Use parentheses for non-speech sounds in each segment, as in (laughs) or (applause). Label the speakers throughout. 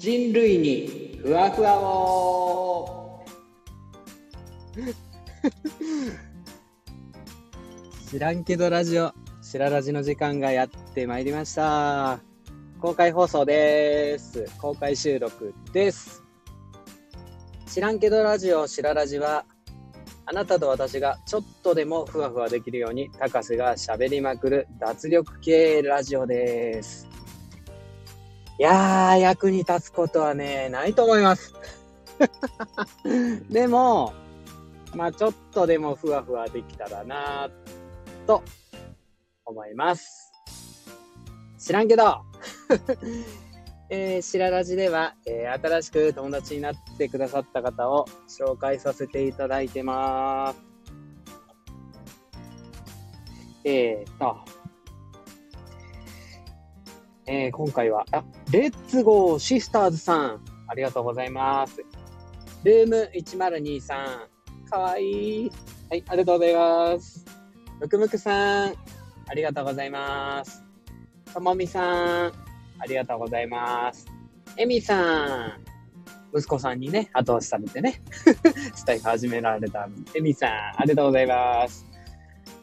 Speaker 1: 人類にふわふわを。知らんけどラジオ白ラジの時間がやってまいりました。公開放送です。公開収録です。知らんけどラジオ白ラジはあなたと私がちょっとでもふわふわできるように高瀬が喋りまくる脱力系ラジオです。いやー、役に立つことはね、ないと思います。(laughs) でも、まあちょっとでもふわふわできたらなと思います。知らんけど、(laughs) えー、白ラジでは、えー、新しく友達になってくださった方を紹介させていただいてます。えーと、えー、今回は、あ、レッツゴーシスターズさん、ありがとうございます。ルーム1023、かわいい。はい、ありがとうございます。むくむくさん、ありがとうございます。ともみさん、ありがとうございます。えみさん、息子さんにね、後押しされてね、(laughs) スタイフ始められたえみさん、ありがとうございます。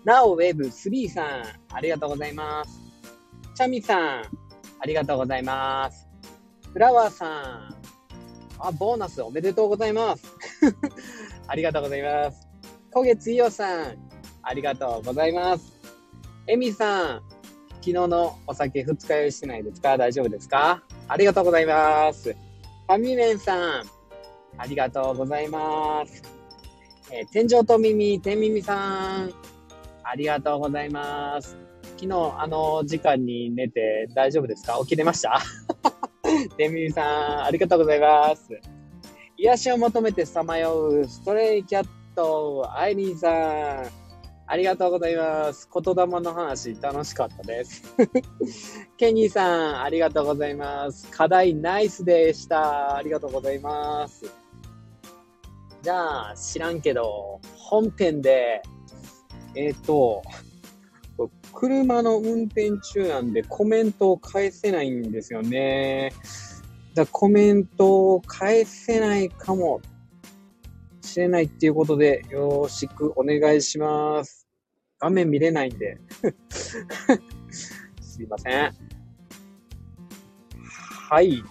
Speaker 1: なおウェブ3さん、ありがとうございます。チャミさん、ありがとうございます。フラワーさん。あ、ボーナスおめでとうございます。(laughs) ありがとうございます。小月伊代さん。ありがとうございます。エミさん。昨日のお酒二日酔いしてないですか？大丈夫ですか？ありがとうございます。ファミメンさん。ありがとうございます。えー、天井と耳、天耳さん。ありがとうございます。昨日、あの時間に寝て大丈夫ですか？起きれました？デミーさん、ありがとうございます。癒しを求めてさまようストレイキャット、アイリーさん、ありがとうございます。言霊の話、楽しかったです。(laughs) ケニーさん、ありがとうございます。課題ナイスでした。ありがとうございます。じゃあ、知らんけど、本編で、えっ、ー、と、車の運転中なんでコメントを返せないんですよね。だコメントを返せないかもしれないっていうことで、よろしくお願いします。画面見れないんで。(laughs) すいません。はい。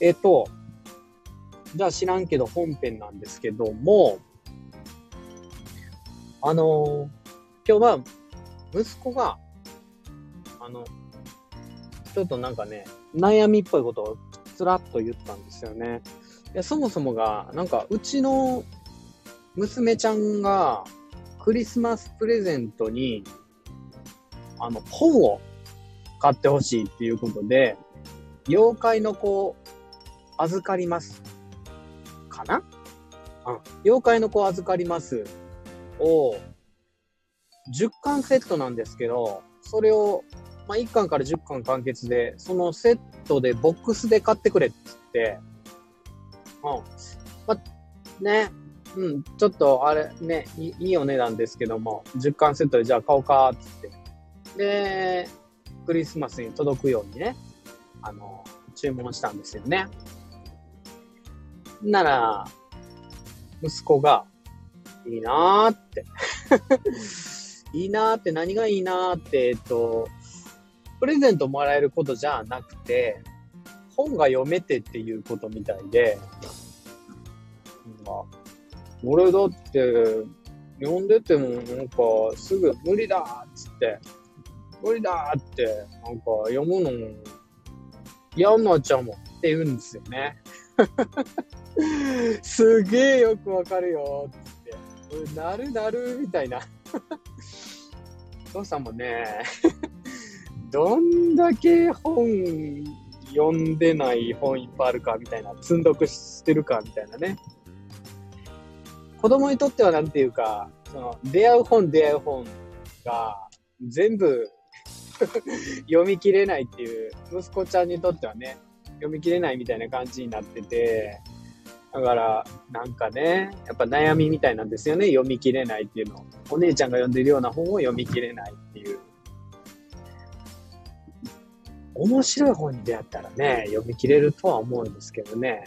Speaker 1: えっ、と、じゃあ知らんけど本編なんですけども、あのー、今日は息子が、あの、ちょっとなんかね、悩みっぽいことをつらっと言ったんですよね。いや、そもそもが、なんか、うちの娘ちゃんが、クリスマスプレゼントに、あの、本を買ってほしいっていうことで、妖怪の子を、預かります。かな？うん。妖怪の子を預かりますを、10巻セットなんですけど、それを、まあ、1巻から10巻完結で、そのセットでボックスで買ってくれって言って、うん。まあ、ね、うん、ちょっとあれねい、いいお値段ですけども、10巻セットでじゃあ買おうか、つって。で、クリスマスに届くようにね、あの、注文したんですよね。なら、息子が、いいなーって。(laughs) いいなーって何がいいなーって、えっと、プレゼントもらえることじゃなくて、本が読めてっていうことみたいで、俺だって、読んでてもなんかすぐ無理だっつって、無理だって、なんか読むの嫌になっちゃうもんって言うんですよね。(laughs) すげえよくわかるよって、なるなるみたいな。父さんもね、(laughs) どんだけ本読んでない本いっぱいあるかみたいな、積んどくしてるかみたいなね。子供にとってはなんていうか、その出会う本出会う本が全部 (laughs) 読み切れないっていう、息子ちゃんにとってはね、読み切れないみたいな感じになってて、だから、なんかね、やっぱ悩みみたいなんですよね。読み切れないっていうの。お姉ちゃんが読んでるような本を読み切れないっていう。面白い本に出会ったらね、読み切れるとは思うんですけどね。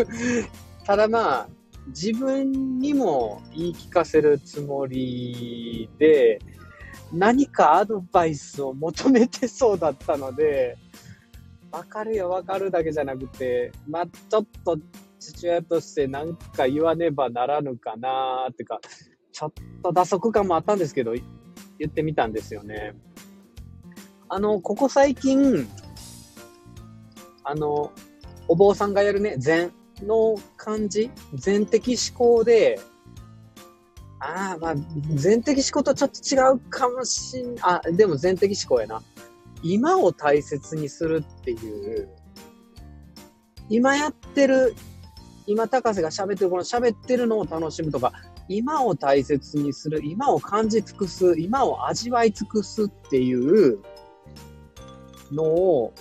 Speaker 1: (laughs) ただまあ、自分にも言い聞かせるつもりで、何かアドバイスを求めてそうだったので、わかるよわかるだけじゃなくて、まあ、ちょっと父親として何か言わねばならぬかなってか、ちょっと打足感もあったんですけど、言ってみたんですよね。あの、ここ最近、あの、お坊さんがやるね、禅の感じ、禅的思考で、ああ、まあ、全的思考とちょっと違うかもしん、あ、でも全的思考やな。今を大切にするっていう、今やってる、今高瀬が喋ってる、この喋ってるのを楽しむとか、今を大切にする、今を感じ尽くす、今を味わい尽くすっていうのを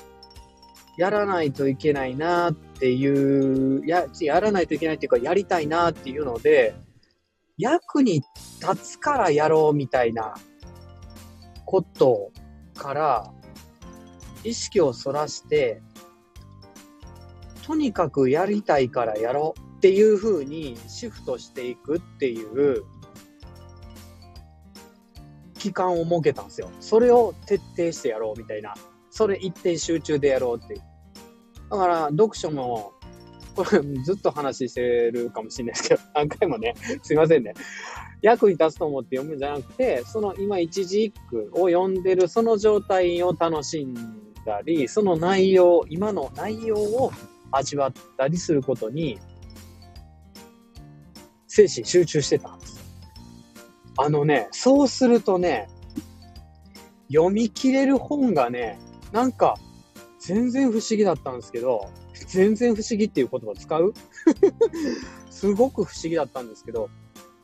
Speaker 1: やらないといけないなっていう、や、やらないといけないっていうか、やりたいなっていうので、役に立つからやろうみたいなことから意識をそらして、とにかくやりたいからやろうっていう風にシフトしていくっていう期間を設けたんですよ。それを徹底してやろうみたいな。それ一点集中でやろうっていう。だから読書もこれずっと話してるかもしれないですけど、何回もね、すいませんね。役に立つと思って読むんじゃなくて、その今一字一句を読んでるその状態を楽しんだり、その内容、今の内容を味わったりすることに、精神集中してたんです。あのね、そうするとね、読み切れる本がね、なんか、全然不思議だったんですけど、全然不思議っていう言葉使う？(laughs) すごく不思議だったんですけど、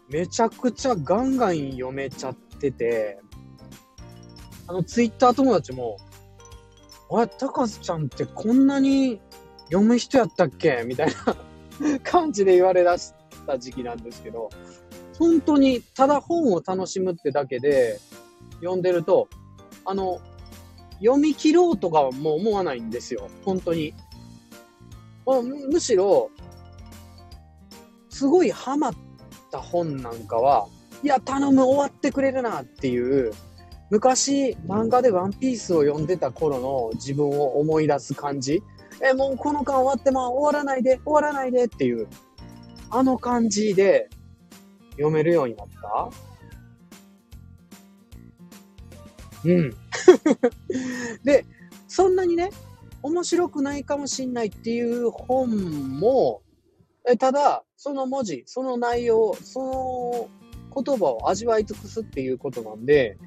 Speaker 1: めちゃくちゃガンガン読めちゃってて、あの、ツイッター友達も、あれ、高須ちゃんってこんなに読む人やったっけ？みたいな (laughs) 感じで言われ出した時期なんですけど、本当にただ本を楽しむってだけで読んでると、あの、読み切ろうとかもう思わないんですよ。本当に。むむしろ、すごいハマった本なんかは、いや、頼む、終わってくれるなっていう、昔漫画でワンピースを読んでた頃の自分を思い出す感じ。え、もうこの間終わってまあ終わらないで、終わらないでっていう、あの感じで読めるようになった？うん。(laughs) で、そんなにね、面白くないかもしんないっていう本も、えただ、その文字、その内容、その言葉を味わい尽くすっていうことなんで、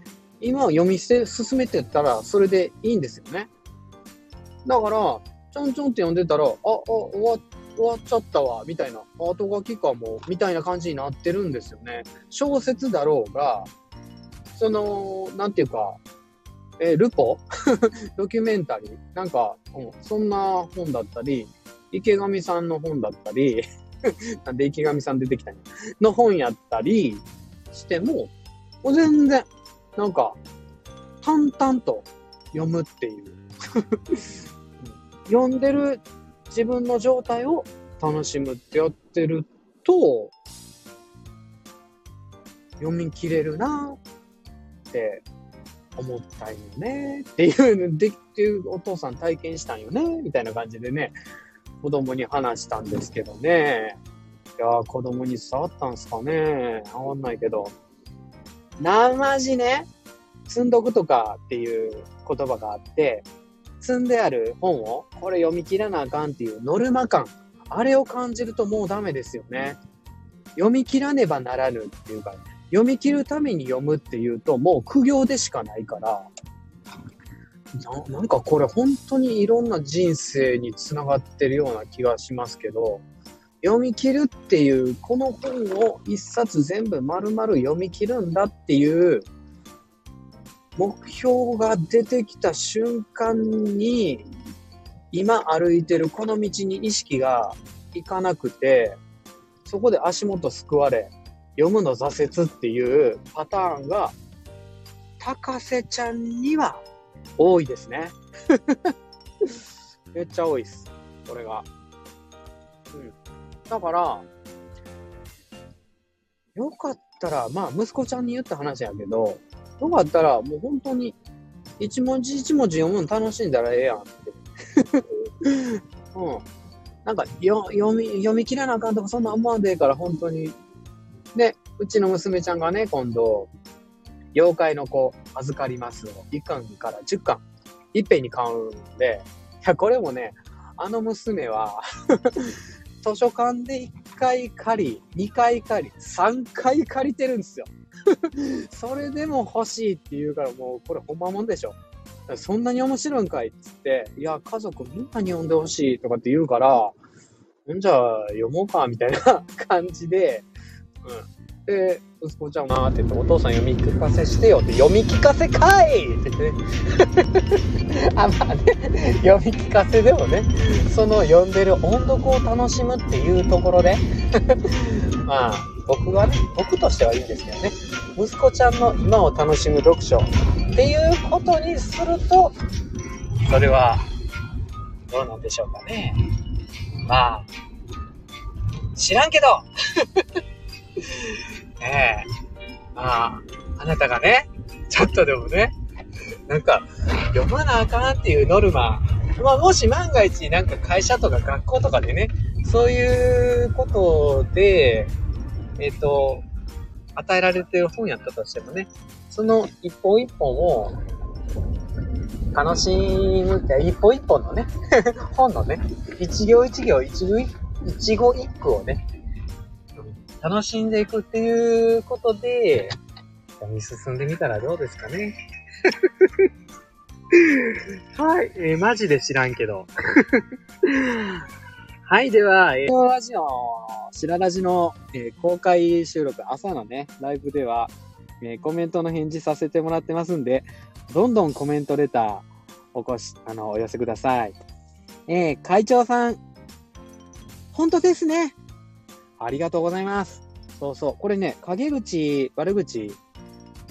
Speaker 1: 今を読み進めてったら、それでいいんですよね。だから、ちょんちょんって読んでたら、あ、あ、終わ終わっちゃったわ、みたいな、後書きかも、みたいな感じになってるんですよね。小説だろうが、その、なんていうか、えールポ？(laughs) ドキュメンタリー？なんか、うんそんな本だったり、池上さんの本だったり、(laughs) なんで池上さん出てきたんやの本やったりしても、もう全然、なんか、淡々と読むっていう。(laughs) 読んでる自分の状態を楽しむってやってると、読み切れるなって思ったんよねっていうでっていうお父さん体験したんよねみたいな感じでね子供に話したんですけどね。いやー子供に伝わったんすかね。わんないけど。生地ね？積んどくとかっていう言葉があって積んである本をこれ読み切らなあかんっていうノルマ感あれを感じるともうダメですよね。読み切らねばならぬっていうか読み切るために読むっていうと、もう苦行でしかないから、なんかこれ本当にいろんな人生につながってるような気がしますけど、読み切るっていう、この本を一冊全部丸々読み切るんだっていう目標が出てきた瞬間に、今歩いてるこの道に意識がいかなくて、そこで足元すくわれ、読むの挫折っていうパターンが、高瀬ちゃんには多いですね。(laughs) めっちゃ多いです。これが。うん。だから、よかったら、まあ、息子ちゃんに言った話やけど、よかったら、もう本当に、一文字一文字読むの楽しんだらええやんって。(laughs) うん。なんかよ、読み、読み切らなあかんとか、そんな思わんでええから、本当に。で、うちの娘ちゃんがね、今度、妖怪の子預かりますを1巻から10巻、いっぺんに買うんで、いや、これもね、あの娘は (laughs) 図書館で1回借り、2回借り、3回借りてるんですよ。(laughs) それでも欲しいって言うから、もうこれほんまもんでしょ。そんなに面白いんかいっつって、いや、家族みんなに呼んでほしいとかって言うから、んじゃあ読もうか、みたいな感じで、うん。で、息子ちゃんがって言って、お父さん読み聞かせしてよって、読み聞かせかいって言ってね。(laughs) あ、まあね、読み聞かせでもね、その読んでる音読を楽しむっていうところで、(laughs) まあ、僕はね、僕としてはいいんですけどね、息子ちゃんの今を楽しむ読書っていうことにすると、それは、どうなんでしょうかね。まあ、知らんけどえ (laughs) え。まあ、あなたがね、ちょっとでもね、なんか、読まなあかんっていうノルマ、まあ、もし万が一、なんか会社とか学校とかでね、そういうことで、えっ、ー、と、与えられてる本やったとしてもね、その一本一本を楽しむって、一本一本のね、(laughs) 本のね、一行一行、一語一句をね、楽しんでいくっていうことで、読み進んでみたらどうですかね。(laughs) はい、えー、マジで知らんけど。(laughs) はい、では、えー、ラジオ、白ラジの、えー、公開収録、朝のね、ライブでは、えー、コメントの返事させてもらってますんで、どんどんコメントレター、おこし、あの、お寄せください。えー、会長さん、本当ですね。ありがとうございます。そうそう。これね、陰口、悪口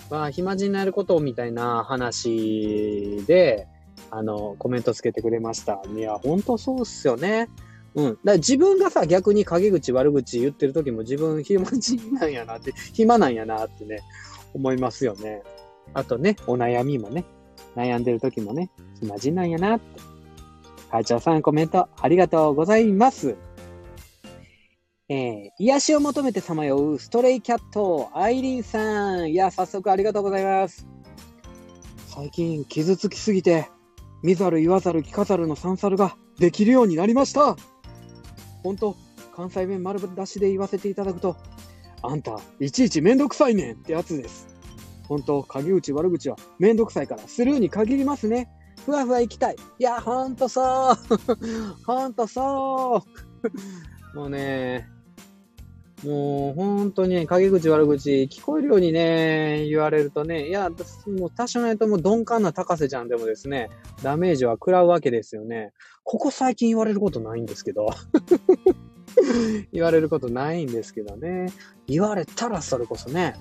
Speaker 1: は暇人になることみたいな話で、あの、コメントつけてくれました。いや、ほんとそうっすよね。うん。だから自分がさ、逆に陰口、悪口言ってる時も自分暇人なんやなって、暇なんやなってね、思いますよね。あとね、お悩みもね、悩んでる時もね、暇人なんやなって。会長さんコメントありがとうございます。えー、癒しを求めてさまようストレイキャット、アイリンさん。いや、早速ありがとうございます。最近傷つきすぎて、見ざる言わざる聞かざるのサンサルができるようになりました。ほんと、関西弁丸出しで言わせていただくと、あんた、いちいちめんどくさいねんってやつです。ほんと、陰口悪口はめんどくさいからスルーに限りますね。ふわふわ行きたい。いや、ほんとそう。(laughs) ほんとそう。もうね、もう本当に陰口悪口聞こえるようにね、言われるとね、いや、もう多少ないともう鈍感な高瀬ちゃんでもですね、ダメージは食らうわけですよね。ここ最近言われることないんですけど。(laughs) 言われることないんですけどね。言われたらそれこそね、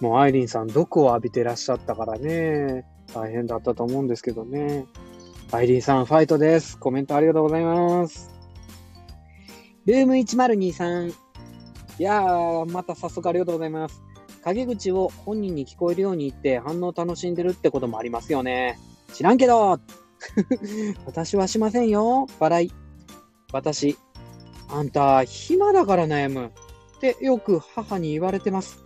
Speaker 1: もうアイリンさん毒を浴びてらっしゃったからね、大変だったと思うんですけどね。アイリンさんファイトです。コメントありがとうございます。ルーム1023いやー、また早速ありがとうございます。陰口を本人に聞こえるように言って反応楽しんでるってこともありますよね。知らんけど (laughs) 私はしませんよ。笑い。私、あんた、暇だから悩む。ってよく母に言われてます。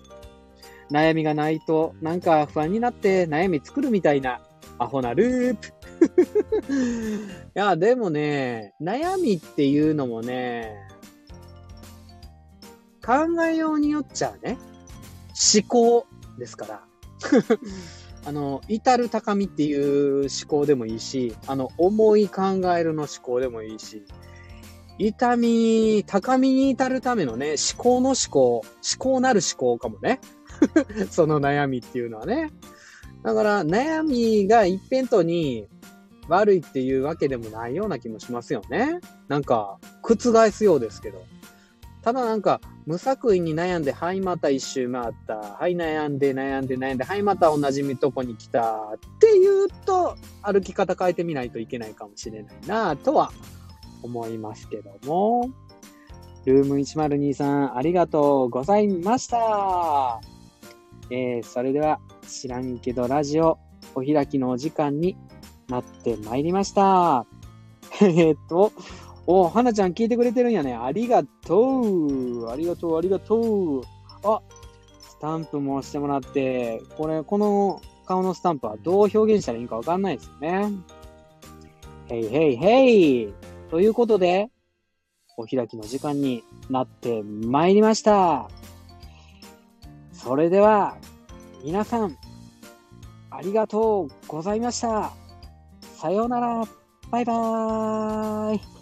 Speaker 1: 悩みがないとなんか不安になって悩み作るみたいなアホなループ。(laughs) いや、でもね、悩みっていうのもね、考えようによっちゃね、思考ですから。(laughs) あの、至る高みっていう思考でもいいし、あの、思い考えるの思考でもいいし、痛み、高みに至るためのね、思考の思考、思考なる思考かもね。(laughs) その悩みっていうのはね。だから悩みが一辺倒に悪いっていうわけでもないような気もしますよね。なんか、覆すようですけど。ただなんか、無作為に悩んで、はい、また一周回った。はい、悩んで、悩んで、悩んで、はい、また同じとこに来た。っていうと、歩き方変えてみないといけないかもしれないなとは思いますけども。ルーム102さん、ありがとうございました。えー、それでは、知らんけどラジオ、お開きのお時間になってまいりました。(laughs) えっと、お、はなちゃん聞いてくれてるんやね。ありがとう。ありがとう、ありがとう。あ、スタンプも押してもらって、これ、この顔のスタンプはどう表現したらいいかわかんないですよね。へいへいへい。ということで、お開きの時間になってまいりました。それでは、皆さん、ありがとうございました。さようなら。バイバーイ。